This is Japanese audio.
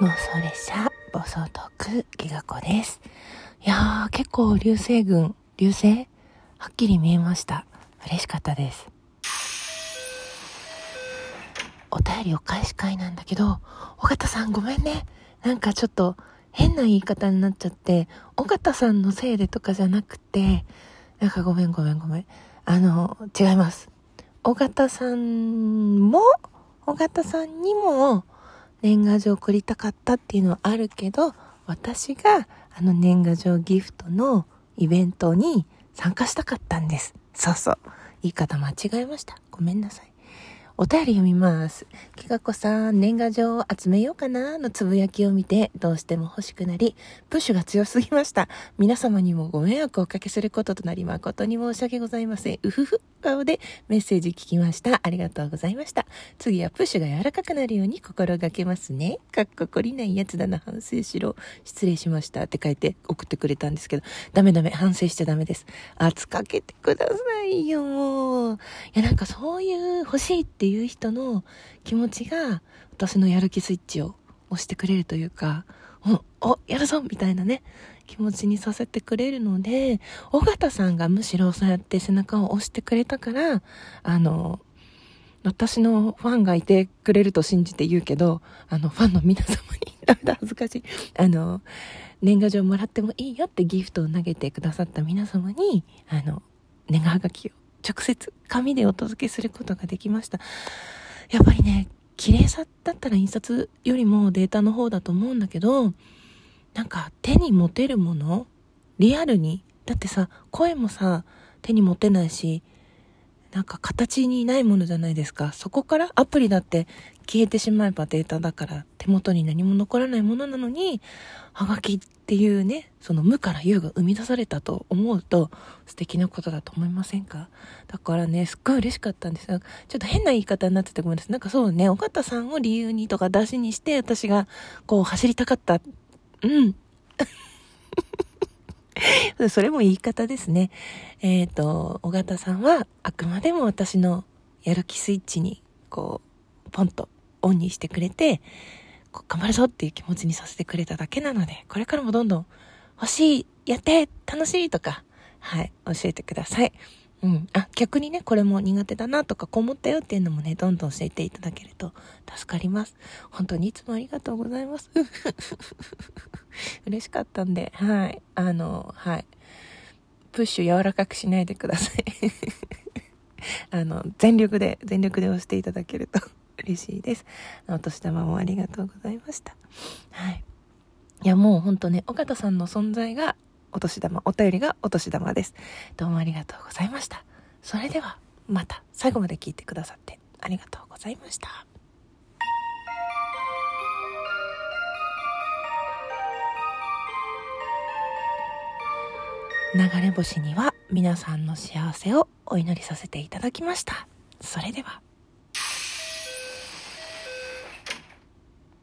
妄想列車暴走トークギガ子です。いやー結構流星群流星？はっきり見えました。嬉しかったです。お便りお返し会なんだけど尾形さんごめんね。なんかちょっと変な言い方になっちゃって尾形さんのせいでとかじゃなくてなんかごめんごめんごめん。あの違います。尾形さんも尾形さんにも年賀状送りたかったっていうのはあるけど、私があの年賀状ギフトのイベントに参加したかったんです。そうそう。言い方間違えました。ごめんなさい。お便り読みます。きがこさん、年賀状を集めようかなのつぶやきを見て、どうしても欲しくなり、プッシュが強すぎました。皆様にもご迷惑をおかけすることとなり、誠に申し訳ございません。うふふ顔でメッセージ聞きました。ありがとうございました。次はプッシュが柔らかくなるように心がけますね。かっこ懲りないやつだな、反省しろ。失礼しました。って書いて送ってくれたんですけど、ダメダメ、反省しちゃダメです。圧かけてくださいよ、もう。いや、なんかそういう欲しいっていう人の気持ちが私のやる気スイッチを押してくれるというか、お、お、やるぞみたいなね、気持ちにさせてくれるので、尾形さんがむしろそうやって背中を押してくれたから、あの、私のファンがいてくれると信じて言うけど、あの、ファンの皆様に、ダメだ、恥ずかしい。あの、年賀状もらってもいいよってギフトを投げてくださった皆様に、あの、年賀はがきを直接紙でお届けすることができました。やっぱりね、綺麗さだったら印刷よりもデータの方だと思うんだけど、なんか手に持てるものリアルに。だってさ、声もさ、手に持てないし、なんか形にないものじゃないですか。そこからアプリだって消えてしまえばデータだから手元に何も残らないものなのに、はがきっっていうね、その無から有が生み出されたと思うと素敵なことだと思いませんか？だからね、すっごい嬉しかったんですが、ちょっと変な言い方になっててごめんなさい。なんかそうね、尾形さんを理由にとか出しにして私がこう走りたかった。うん。それも言い方ですね。えっ、ー、と、尾形さんはあくまでも私のやる気スイッチに、こう、ポンとオンにしてくれて、頑張るぞっていう気持ちにさせてくれただけなので、これからもどんどん欲しい、やって、楽しいとか、はい、教えてください。うん。あ、逆にね、これも苦手だなとか、こう思ったよっていうのもね、どんどん教えていただけると助かります。本当にいつもありがとうございます。嬉しかったんで、はい。あの、はい。プッシュ柔らかくしないでください。あの、全力で、全力で押していただけると嬉しいです。お年玉もありがとうございました。はい。いや、もうほんとね、尾形さんの存在がお年玉、お便りがお年玉です。どうもありがとうございました。それでは、また最後まで聞いてくださってありがとうございました。流れ星には皆さんの幸せをお祈りさせていただきました。それでは。